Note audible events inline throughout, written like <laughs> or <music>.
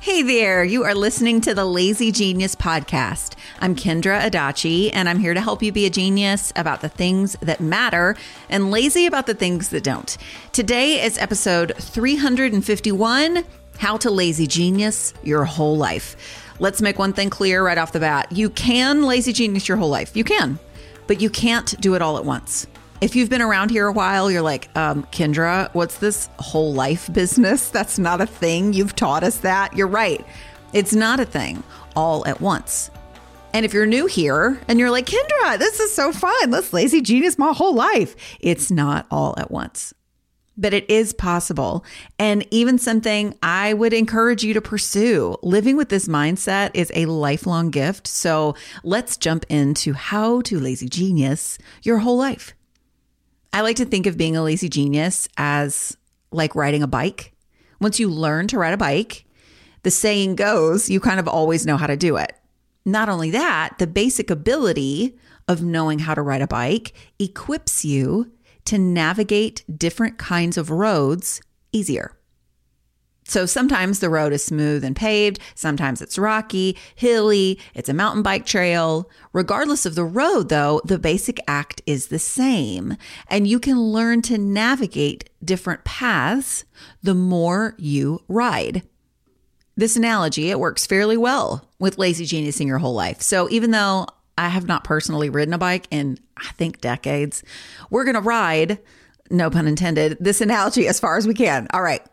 Hey there, you are listening to the Lazy Genius podcast. I'm Kendra Adachi, and I'm here to help you be a genius about the things that matter and lazy about the things that don't. Today is episode 351 How to Lazy Genius Your Whole Life. Let's make one thing clear right off the bat you can lazy genius your whole life. You can, but you can't do it all at once. If you've been around here a while, you're like, um, Kendra, what's this whole life business? <laughs> That's not a thing. You've taught us that. You're right. It's not a thing all at once. And if you're new here and you're like, Kendra, this is so fun. Let's lazy genius my whole life. It's not all at once, but it is possible. And even something I would encourage you to pursue. Living with this mindset is a lifelong gift. So let's jump into how to lazy genius your whole life. I like to think of being a lazy genius as like riding a bike. Once you learn to ride a bike, the saying goes, you kind of always know how to do it. Not only that, the basic ability of knowing how to ride a bike equips you to navigate different kinds of roads easier. So sometimes the road is smooth and paved, sometimes it's rocky, hilly, it's a mountain bike trail. Regardless of the road, though, the basic act is the same, and you can learn to navigate different paths the more you ride. This analogy, it works fairly well with lazy genius in your whole life. So even though I have not personally ridden a bike in, I think, decades, we're going to ride, no pun intended, this analogy as far as we can. All right.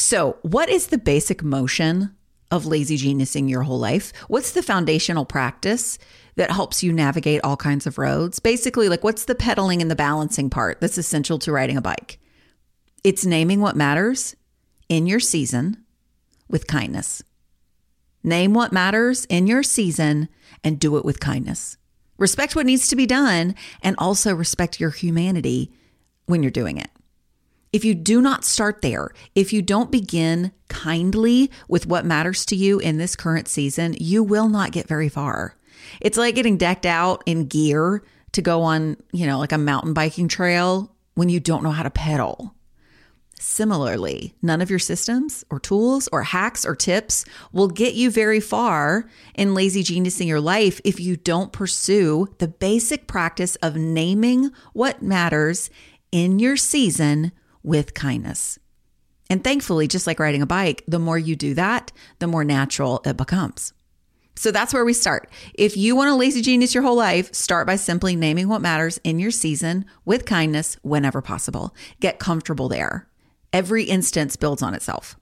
So, what is the basic motion of lazy geniusing your whole life? What's the foundational practice that helps you navigate all kinds of roads? Basically, like what's the pedaling and the balancing part that's essential to riding a bike? It's naming what matters in your season with kindness. Name what matters in your season and do it with kindness. Respect what needs to be done and also respect your humanity when you're doing it. If you do not start there, if you don't begin kindly with what matters to you in this current season, you will not get very far. It's like getting decked out in gear to go on, you know, like a mountain biking trail when you don't know how to pedal. Similarly, none of your systems or tools or hacks or tips will get you very far in lazy genius in your life if you don't pursue the basic practice of naming what matters in your season with kindness. And thankfully, just like riding a bike, the more you do that, the more natural it becomes. So that's where we start. If you want to lazy genius your whole life, start by simply naming what matters in your season with kindness whenever possible. Get comfortable there. Every instance builds on itself.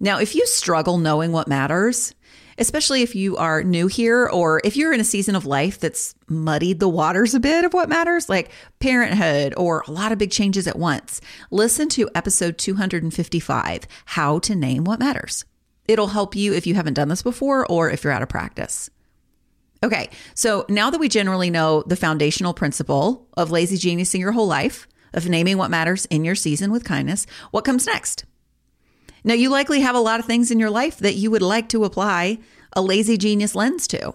Now, if you struggle knowing what matters, especially if you are new here or if you're in a season of life that's muddied the waters a bit of what matters, like parenthood or a lot of big changes at once, listen to episode 255 How to Name What Matters. It'll help you if you haven't done this before or if you're out of practice. Okay, so now that we generally know the foundational principle of lazy genius in your whole life, of naming what matters in your season with kindness, what comes next? Now, you likely have a lot of things in your life that you would like to apply a lazy genius lens to.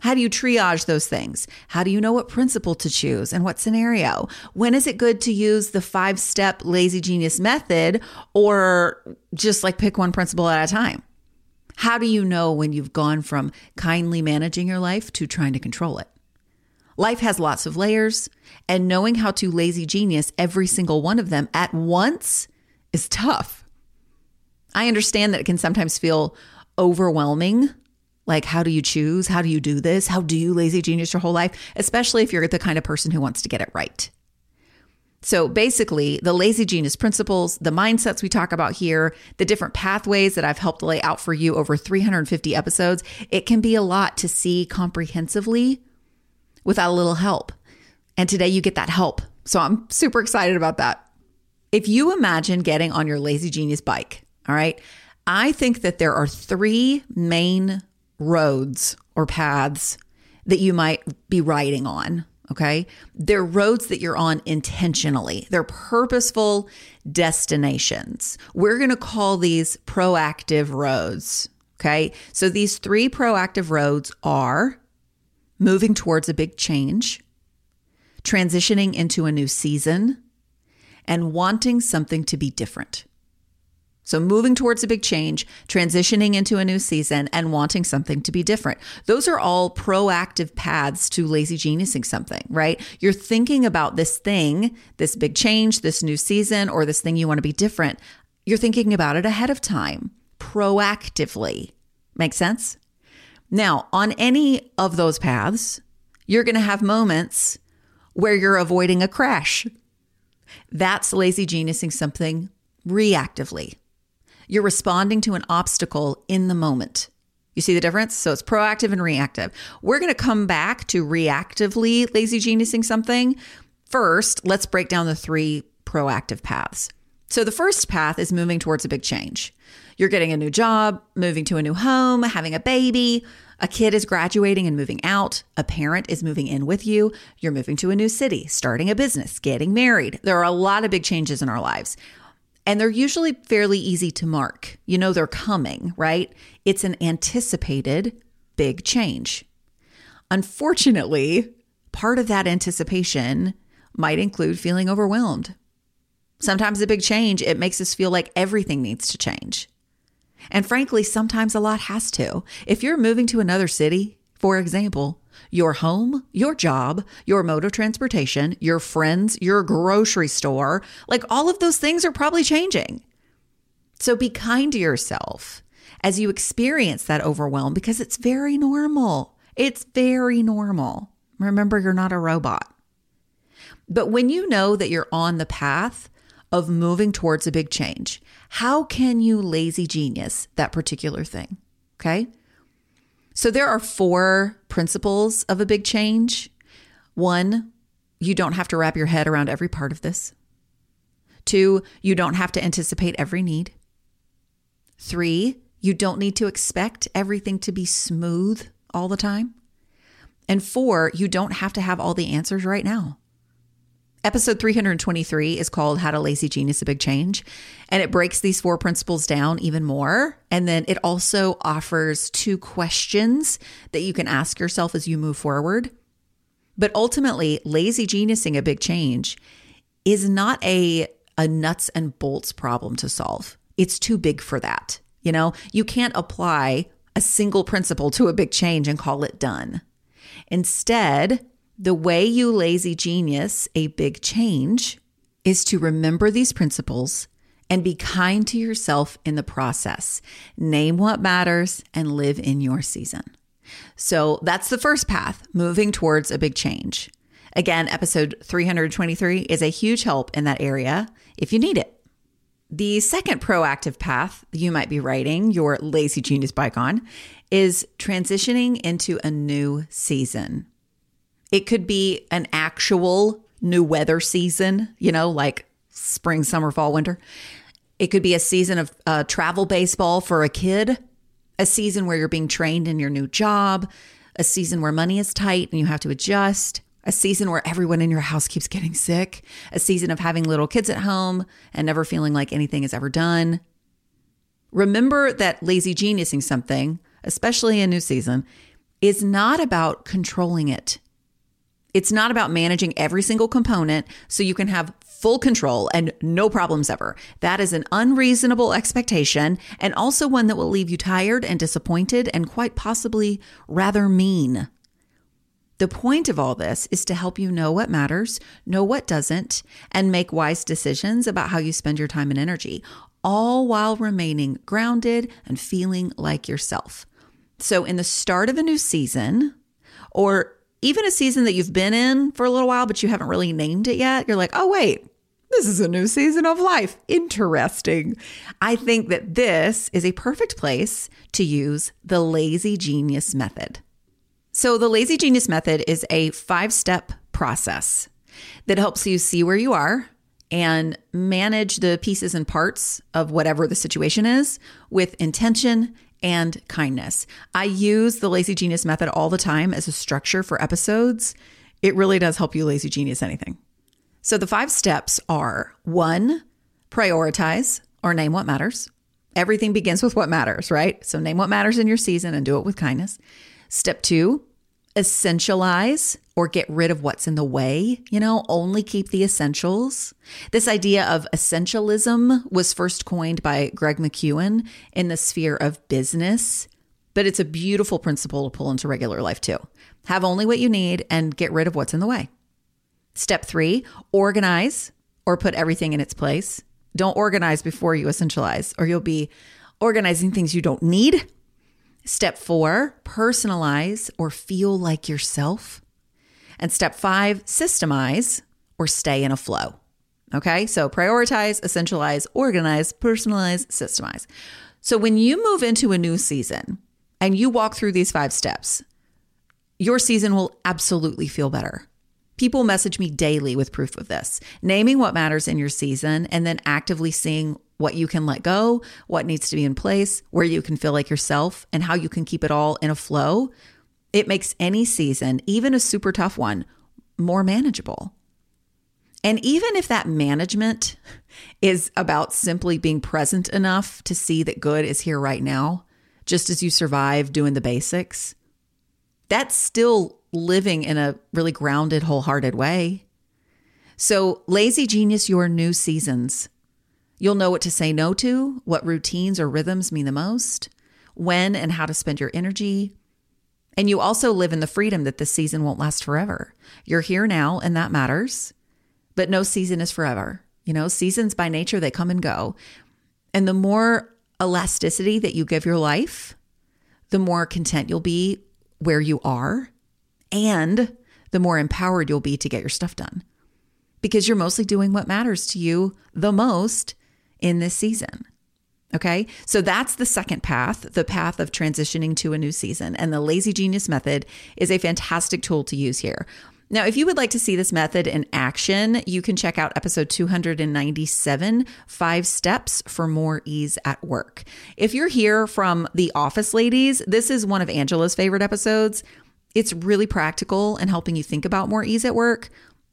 How do you triage those things? How do you know what principle to choose and what scenario? When is it good to use the five step lazy genius method or just like pick one principle at a time? How do you know when you've gone from kindly managing your life to trying to control it? Life has lots of layers, and knowing how to lazy genius every single one of them at once is tough. I understand that it can sometimes feel overwhelming. Like, how do you choose? How do you do this? How do you lazy genius your whole life? Especially if you're the kind of person who wants to get it right. So basically, the lazy genius principles, the mindsets we talk about here, the different pathways that I've helped lay out for you over 350 episodes, it can be a lot to see comprehensively without a little help. And today you get that help. So I'm super excited about that. If you imagine getting on your lazy genius bike, all right, I think that there are three main roads or paths that you might be riding on. Okay. They're roads that you're on intentionally, they're purposeful destinations. We're going to call these proactive roads. Okay. So these three proactive roads are moving towards a big change, transitioning into a new season, and wanting something to be different. So, moving towards a big change, transitioning into a new season, and wanting something to be different. Those are all proactive paths to lazy geniusing something, right? You're thinking about this thing, this big change, this new season, or this thing you want to be different. You're thinking about it ahead of time, proactively. Make sense? Now, on any of those paths, you're going to have moments where you're avoiding a crash. That's lazy geniusing something reactively. You're responding to an obstacle in the moment. You see the difference? So it's proactive and reactive. We're going to come back to reactively lazy geniusing something. First, let's break down the three proactive paths. So the first path is moving towards a big change. You're getting a new job, moving to a new home, having a baby, a kid is graduating and moving out, a parent is moving in with you, you're moving to a new city, starting a business, getting married. There are a lot of big changes in our lives. And they're usually fairly easy to mark. You know they're coming, right? It's an anticipated big change. Unfortunately, part of that anticipation might include feeling overwhelmed. Sometimes a big change, it makes us feel like everything needs to change. And frankly, sometimes a lot has to. If you're moving to another city, for example, your home, your job, your mode of transportation, your friends, your grocery store, like all of those things are probably changing. So be kind to yourself as you experience that overwhelm because it's very normal. It's very normal. Remember, you're not a robot. But when you know that you're on the path of moving towards a big change, how can you lazy genius that particular thing? Okay. So there are four principles of a big change. One, you don't have to wrap your head around every part of this. Two, you don't have to anticipate every need. Three, you don't need to expect everything to be smooth all the time. And four, you don't have to have all the answers right now. Episode 323 is called How to Lazy Genius a Big Change, and it breaks these four principles down even more. And then it also offers two questions that you can ask yourself as you move forward. But ultimately, lazy geniusing a big change is not a, a nuts and bolts problem to solve. It's too big for that. You know, you can't apply a single principle to a big change and call it done. Instead, the way you lazy genius a big change is to remember these principles and be kind to yourself in the process. Name what matters and live in your season. So that's the first path, moving towards a big change. Again, episode 323 is a huge help in that area if you need it. The second proactive path you might be riding your lazy genius bike on is transitioning into a new season. It could be an actual new weather season, you know, like spring, summer, fall, winter. It could be a season of uh, travel baseball for a kid, a season where you're being trained in your new job, a season where money is tight and you have to adjust, a season where everyone in your house keeps getting sick, a season of having little kids at home and never feeling like anything is ever done. Remember that lazy geniusing something, especially a new season, is not about controlling it. It's not about managing every single component so you can have full control and no problems ever. That is an unreasonable expectation and also one that will leave you tired and disappointed and quite possibly rather mean. The point of all this is to help you know what matters, know what doesn't, and make wise decisions about how you spend your time and energy. all while remaining grounded and feeling like yourself. So, in the start of a new season, or even a season that you've been in for a little while, but you haven't really named it yet, you're like, oh, wait, this is a new season of life. Interesting. I think that this is a perfect place to use the lazy genius method. So, the lazy genius method is a five step process that helps you see where you are and manage the pieces and parts of whatever the situation is with intention and kindness. I use the lazy genius method all the time as a structure for episodes. It really does help you lazy genius anything. So the five steps are one, prioritize or name what matters. Everything begins with what matters, right? So name what matters in your season and do it with kindness. Step two, essentialize or get rid of what's in the way, you know, only keep the essentials. This idea of essentialism was first coined by Greg McKeown in the sphere of business, but it's a beautiful principle to pull into regular life too. Have only what you need and get rid of what's in the way. Step three, organize or put everything in its place. Don't organize before you essentialize, or you'll be organizing things you don't need. Step four, personalize or feel like yourself. And step five, systemize or stay in a flow. Okay, so prioritize, essentialize, organize, personalize, systemize. So when you move into a new season and you walk through these five steps, your season will absolutely feel better. People message me daily with proof of this, naming what matters in your season and then actively seeing what you can let go, what needs to be in place, where you can feel like yourself, and how you can keep it all in a flow. It makes any season, even a super tough one, more manageable. And even if that management is about simply being present enough to see that good is here right now, just as you survive doing the basics, that's still living in a really grounded, wholehearted way. So, lazy genius your new seasons. You'll know what to say no to, what routines or rhythms mean the most, when and how to spend your energy. And you also live in the freedom that this season won't last forever. You're here now, and that matters. But no season is forever. You know, seasons by nature, they come and go. And the more elasticity that you give your life, the more content you'll be where you are and the more empowered you'll be to get your stuff done because you're mostly doing what matters to you the most in this season. Okay. So that's the second path, the path of transitioning to a new season. And the Lazy Genius method is a fantastic tool to use here. Now, if you would like to see this method in action, you can check out episode 297 Five Steps for More Ease at Work. If you're here from The Office Ladies, this is one of Angela's favorite episodes. It's really practical and helping you think about more ease at work,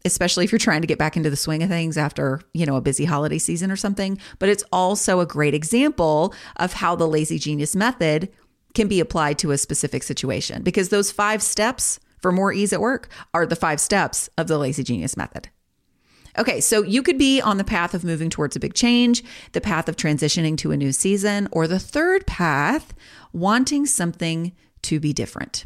especially if you're trying to get back into the swing of things after, you know, a busy holiday season or something. But it's also a great example of how the lazy genius method can be applied to a specific situation because those five steps for more ease at work are the five steps of the lazy genius method. Okay, so you could be on the path of moving towards a big change, the path of transitioning to a new season, or the third path, wanting something to be different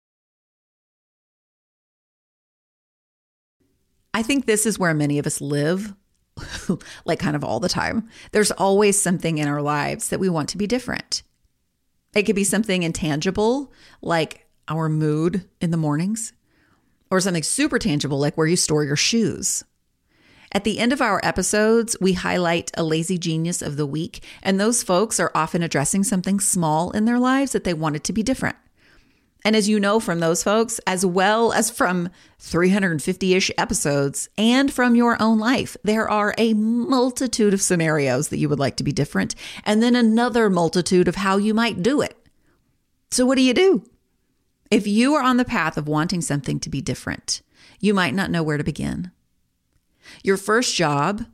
I think this is where many of us live, <laughs> like kind of all the time. There's always something in our lives that we want to be different. It could be something intangible, like our mood in the mornings, or something super tangible, like where you store your shoes. At the end of our episodes, we highlight a lazy genius of the week, and those folks are often addressing something small in their lives that they wanted to be different. And as you know from those folks, as well as from 350 ish episodes and from your own life, there are a multitude of scenarios that you would like to be different, and then another multitude of how you might do it. So, what do you do? If you are on the path of wanting something to be different, you might not know where to begin. Your first job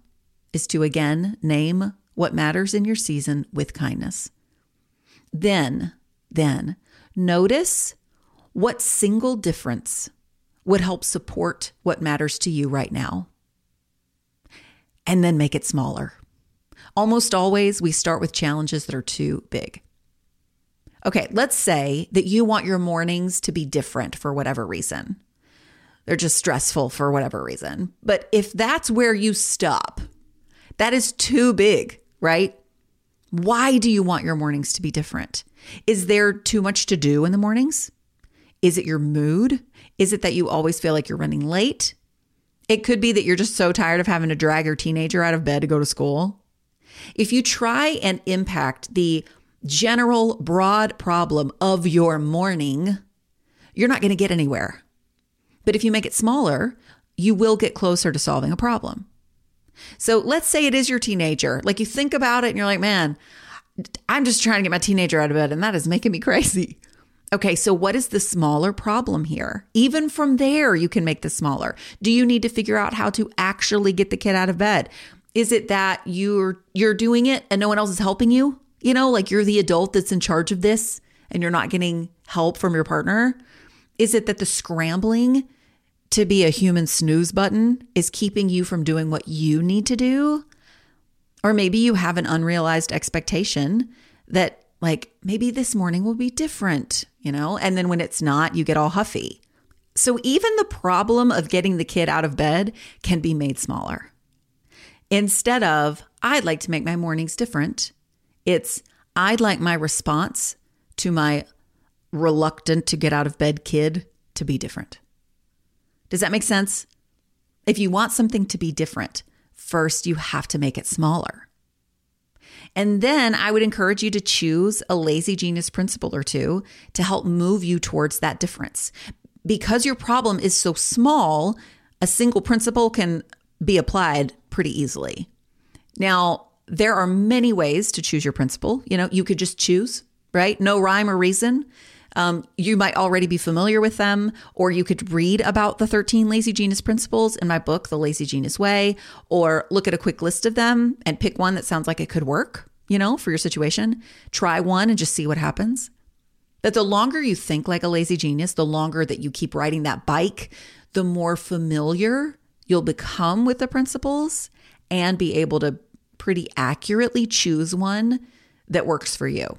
is to again name what matters in your season with kindness. Then, then notice what single difference would help support what matters to you right now. And then make it smaller. Almost always, we start with challenges that are too big. Okay, let's say that you want your mornings to be different for whatever reason. They're just stressful for whatever reason. But if that's where you stop, that is too big, right? Why do you want your mornings to be different? Is there too much to do in the mornings? Is it your mood? Is it that you always feel like you're running late? It could be that you're just so tired of having to drag your teenager out of bed to go to school. If you try and impact the general broad problem of your morning, you're not going to get anywhere. But if you make it smaller, you will get closer to solving a problem. So let's say it is your teenager. Like you think about it and you're like, man, I'm just trying to get my teenager out of bed and that is making me crazy. Okay, so what is the smaller problem here? Even from there, you can make this smaller. Do you need to figure out how to actually get the kid out of bed? Is it that you're you're doing it and no one else is helping you? You know, like you're the adult that's in charge of this and you're not getting help from your partner? Is it that the scrambling to be a human snooze button is keeping you from doing what you need to do. Or maybe you have an unrealized expectation that, like, maybe this morning will be different, you know? And then when it's not, you get all huffy. So even the problem of getting the kid out of bed can be made smaller. Instead of, I'd like to make my mornings different, it's, I'd like my response to my reluctant to get out of bed kid to be different. Does that make sense? If you want something to be different, first you have to make it smaller. And then I would encourage you to choose a lazy genius principle or two to help move you towards that difference. Because your problem is so small, a single principle can be applied pretty easily. Now, there are many ways to choose your principle. You know, you could just choose, right? No rhyme or reason. Um, you might already be familiar with them, or you could read about the 13 lazy genius principles in my book, The Lazy Genius Way, or look at a quick list of them and pick one that sounds like it could work, you know, for your situation. Try one and just see what happens. That the longer you think like a lazy genius, the longer that you keep riding that bike, the more familiar you'll become with the principles and be able to pretty accurately choose one that works for you.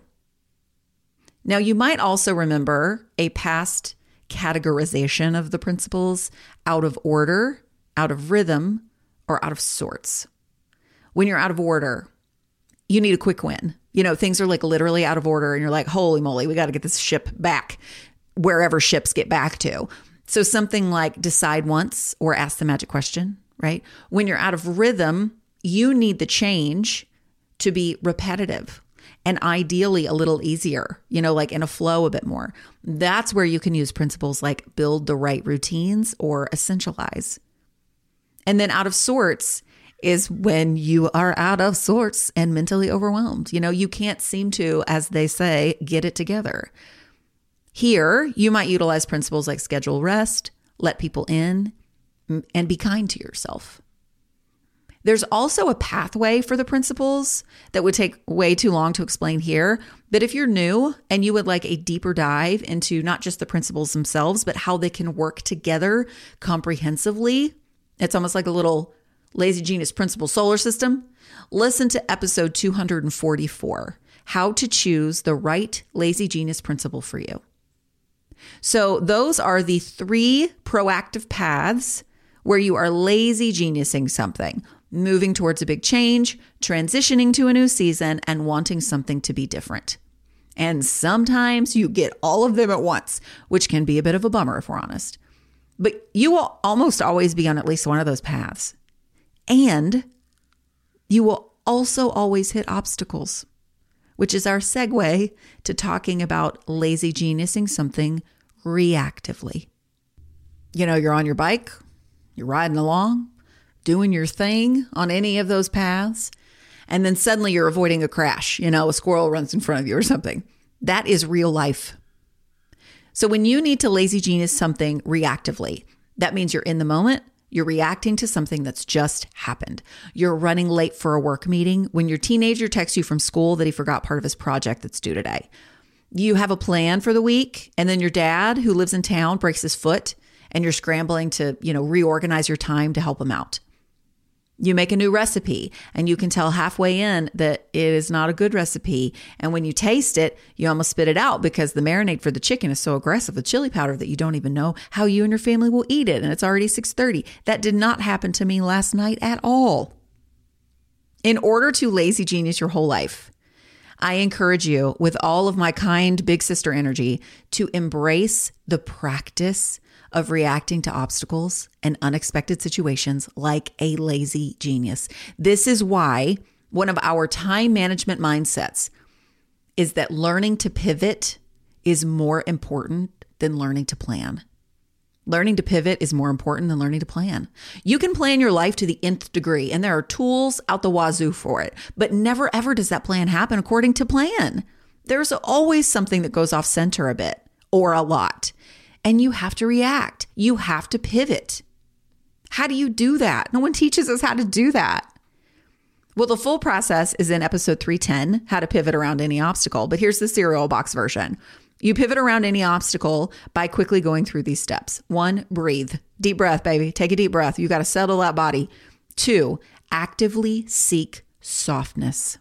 Now, you might also remember a past categorization of the principles out of order, out of rhythm, or out of sorts. When you're out of order, you need a quick win. You know, things are like literally out of order, and you're like, holy moly, we got to get this ship back wherever ships get back to. So, something like decide once or ask the magic question, right? When you're out of rhythm, you need the change to be repetitive and ideally a little easier, you know, like in a flow a bit more. That's where you can use principles like build the right routines or essentialize. And then out of sorts is when you are out of sorts and mentally overwhelmed. You know, you can't seem to, as they say, get it together. Here, you might utilize principles like schedule rest, let people in, and be kind to yourself. There's also a pathway for the principles that would take way too long to explain here. But if you're new and you would like a deeper dive into not just the principles themselves, but how they can work together comprehensively, it's almost like a little lazy genius principle solar system. Listen to episode 244 How to Choose the Right Lazy Genius Principle for You. So, those are the three proactive paths where you are lazy geniusing something moving towards a big change, transitioning to a new season, and wanting something to be different. And sometimes you get all of them at once, which can be a bit of a bummer if we're honest. But you will almost always be on at least one of those paths. And you will also always hit obstacles, which is our segue to talking about lazy geniusing something reactively. You know, you're on your bike, you're riding along, doing your thing on any of those paths, and then suddenly you're avoiding a crash, you know, a squirrel runs in front of you or something. That is real life. So when you need to lazy genius something reactively, that means you're in the moment, You're reacting to something that's just happened. You're running late for a work meeting when your teenager texts you from school that he forgot part of his project that's due today. You have a plan for the week, and then your dad, who lives in town, breaks his foot, and you're scrambling to, you know, reorganize your time to help him out. You make a new recipe and you can tell halfway in that it is not a good recipe. And when you taste it, you almost spit it out because the marinade for the chicken is so aggressive with chili powder that you don't even know how you and your family will eat it. And it's already 6:30. That did not happen to me last night at all. In order to lazy genius your whole life, I encourage you with all of my kind big sister energy to embrace the practice of reacting to obstacles and unexpected situations like a lazy genius. This is why one of our time management mindsets is that learning to pivot is more important than learning to plan. Learning to pivot is more important than learning to plan. You can plan your life to the nth degree, and there are tools out the wazoo for it, but never ever does that plan happen according to plan. There's always something that goes off center a bit or a lot and you have to react. You have to pivot. How do you do that? No one teaches us how to do that. Well, the full process is in episode 310 how to pivot around any obstacle. But here's the cereal box version. You pivot around any obstacle by quickly going through these steps. One, breathe. Deep breath, baby. Take a deep breath. You got to settle that body. Two, actively seek softness.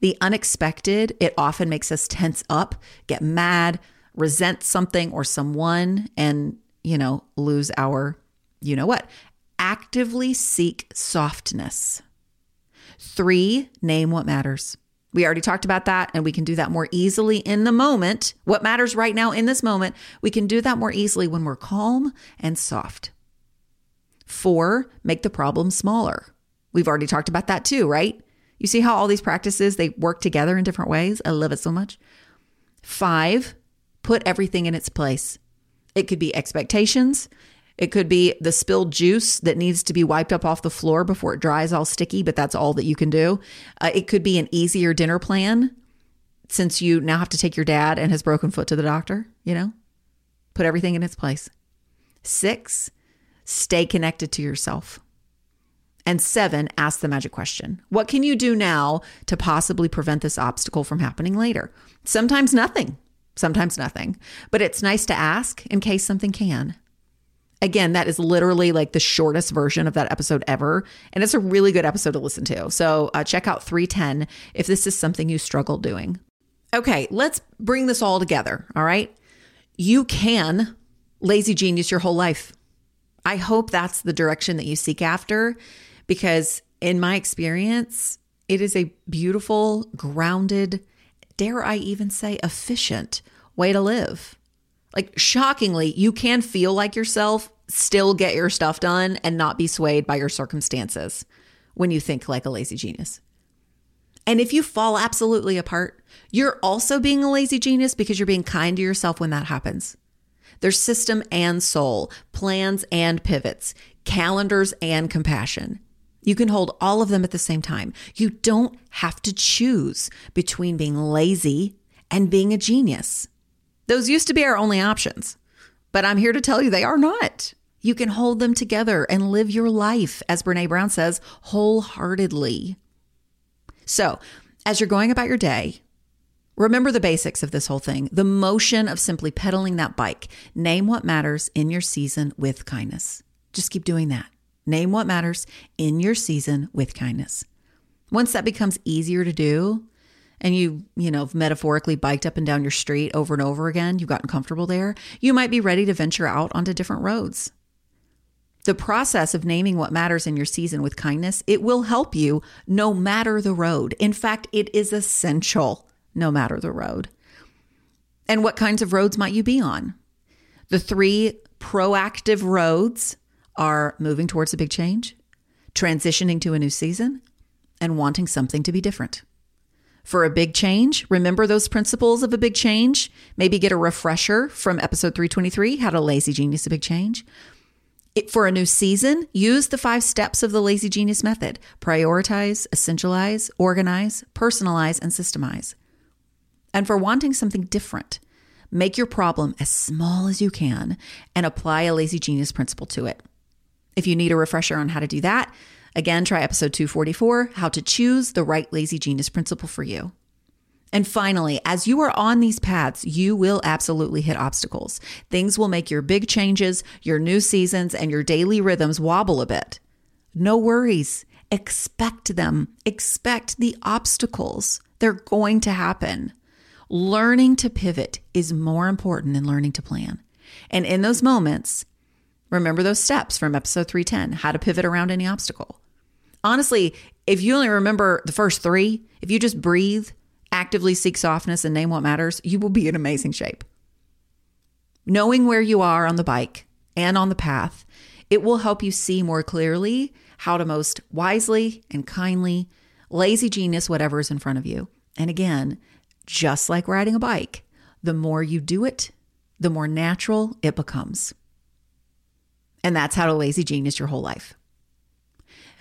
The unexpected, it often makes us tense up, get mad, resent something or someone and, you know, lose our, you know what. Actively seek softness. Three, name what matters. We already talked about that, and we can do that more easily in the moment. What matters right now in this moment, we can do that more easily when we're calm and soft. Four, make the problem smaller. We've already talked about that too, right? You see how all these practices they work together in different ways? I love it so much. Five, put everything in its place. It could be expectations. It could be the spilled juice that needs to be wiped up off the floor before it dries all sticky, but that's all that you can do. Uh, it could be an easier dinner plan since you now have to take your dad and his broken foot to the doctor, you know? Put everything in its place. Six, stay connected to yourself. And seven, ask the magic question What can you do now to possibly prevent this obstacle from happening later? Sometimes nothing sometimes nothing. But it's nice to ask in case something can. Again, that is literally like the shortest version of that episode ever. And it's a really good episode to listen to. So uh, check out 310 if this is something you struggle doing. Okay, let's bring this all together. All right. You can lazy genius your whole life. I hope that's the direction that you seek after because, in my experience, it is a beautiful, grounded, dare I even say, efficient way to live. Like, shockingly, you can feel like yourself, still get your stuff done, and not be swayed by your circumstances when you think like a lazy genius. And if you fall absolutely apart, you're also being a lazy genius because you're being kind to yourself when that happens. There's system and soul, plans and pivots, calendars and compassion. You can hold all of them at the same time. You don't have to choose between being lazy and being a genius. Those used to be our only options, but I'm here to tell you they are not. You can hold them together and live your life, as Brene Brown says, wholeheartedly. So, as you're going about your day, remember the basics of this whole thing the motion of simply pedaling that bike. Name what matters in your season with kindness. Just keep doing that. Name what matters in your season with kindness. Once that becomes easier to do, and you, you know, metaphorically biked up and down your street over and over again, you've gotten comfortable there, you might be ready to venture out onto different roads. The process of naming what matters in your season with kindness, it will help you no matter the road. In fact, it is essential no matter the road. And what kinds of roads might you be on? The three proactive roads are moving towards a big change, transitioning to a new season, and wanting something to be different. For a big change, remember those principles of a big change. Maybe get a refresher from episode 323 How to Lazy Genius a Big Change. It, for a new season, use the five steps of the Lazy Genius method prioritize, essentialize, organize, personalize, and systemize. And for wanting something different, make your problem as small as you can and apply a Lazy Genius principle to it. If you need a refresher on how to do that, again, try episode 244 How to Choose the Right Lazy Genius Principle for You. And finally, as you are on these paths, you will absolutely hit obstacles. Things will make your big changes, your new seasons, and your daily rhythms wobble a bit. No worries. Expect them. Expect the obstacles. They're going to happen. Learning to pivot is more important than learning to plan. And in those moments, remember those steps from episode 310 how to pivot around any obstacle. Honestly, if you only remember the first three, if you just breathe, actively seek softness, and name what matters, you will be in amazing shape. Knowing where you are on the bike and on the path, it will help you see more clearly how to most wisely and kindly lazy genius whatever is in front of you. And again, just like riding a bike, the more you do it, the more natural it becomes. And that's how to lazy genius your whole life.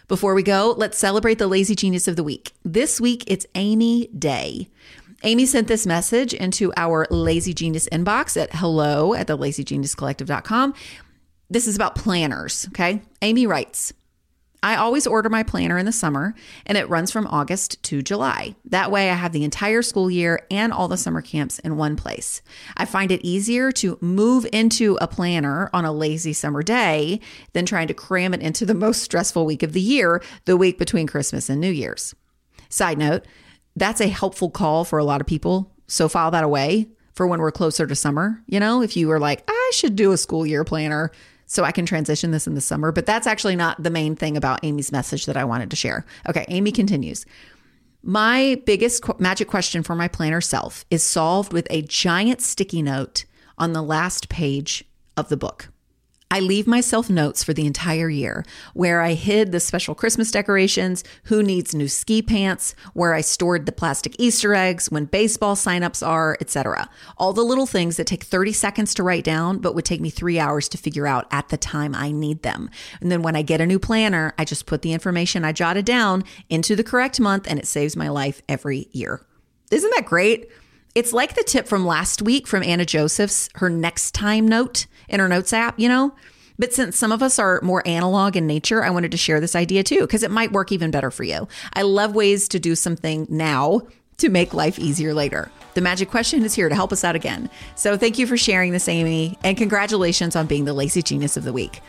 Before we go, let's celebrate the lazy genius of the week. This week, it's Amy Day. Amy sent this message into our Lazy Genius inbox at hello at the lazygeniuscollective.com. This is about planners, okay? Amy writes, I always order my planner in the summer and it runs from August to July. That way, I have the entire school year and all the summer camps in one place. I find it easier to move into a planner on a lazy summer day than trying to cram it into the <laughs> most stressful week of the year, the week between Christmas and New Year's. Side note, that's a helpful call for a lot of people. So file that away for when we're closer to summer. You know, if you were like, I should do a school year planner so I can transition this in the summer. But that's actually not the main thing about Amy's message that I wanted to share. Okay, Amy continues. My biggest qu- magic question for my planner self is solved with a giant sticky note on the last page of the book. I leave myself notes for the entire year where I hid the special Christmas decorations, who needs new ski pants, where I stored the plastic Easter eggs, when baseball signups are, etc. All the little things that take 30 seconds to write down but would take me 3 hours to figure out at the time I need them. And then when I get a new planner, I just put the information I jotted down into the correct month and it saves my life every year. Isn't that great? It's like the tip from last week from Anna Joseph's, her next time note in her notes app, you know? But since some of us are more analog in nature, I wanted to share this idea too, because it might work even better for you. I love ways to do something now to make life easier later. The magic question is here to help us out again. So thank you for sharing this, Amy, and congratulations on being the lazy genius of the week.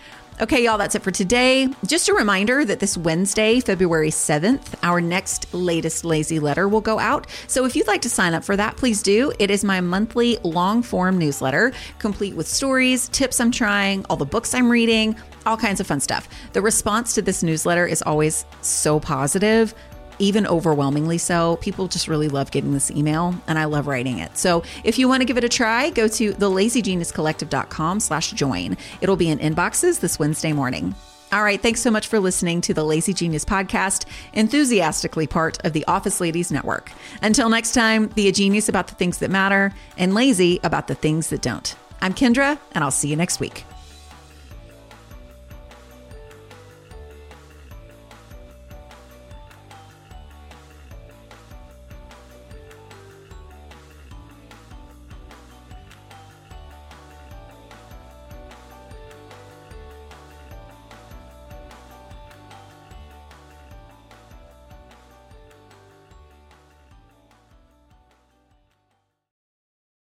Okay, y'all, that's it for today. Just a reminder that this Wednesday, February 7th, our next latest lazy letter will go out. So if you'd like to sign up for that, please do. It is my monthly long form newsletter, complete with stories, tips I'm trying, all the books I'm reading, all kinds of fun stuff. The response to this newsletter is always so positive even overwhelmingly so. People just really love getting this email and I love writing it. So if you want to give it a try, go to thelazygeniuscollective.com slash join. It'll be in inboxes this Wednesday morning. All right, thanks so much for listening to the Lazy Genius podcast, enthusiastically part of the Office Ladies Network. Until next time, be a genius about the things that matter and lazy about the things that don't. I'm Kendra, and I'll see you next week.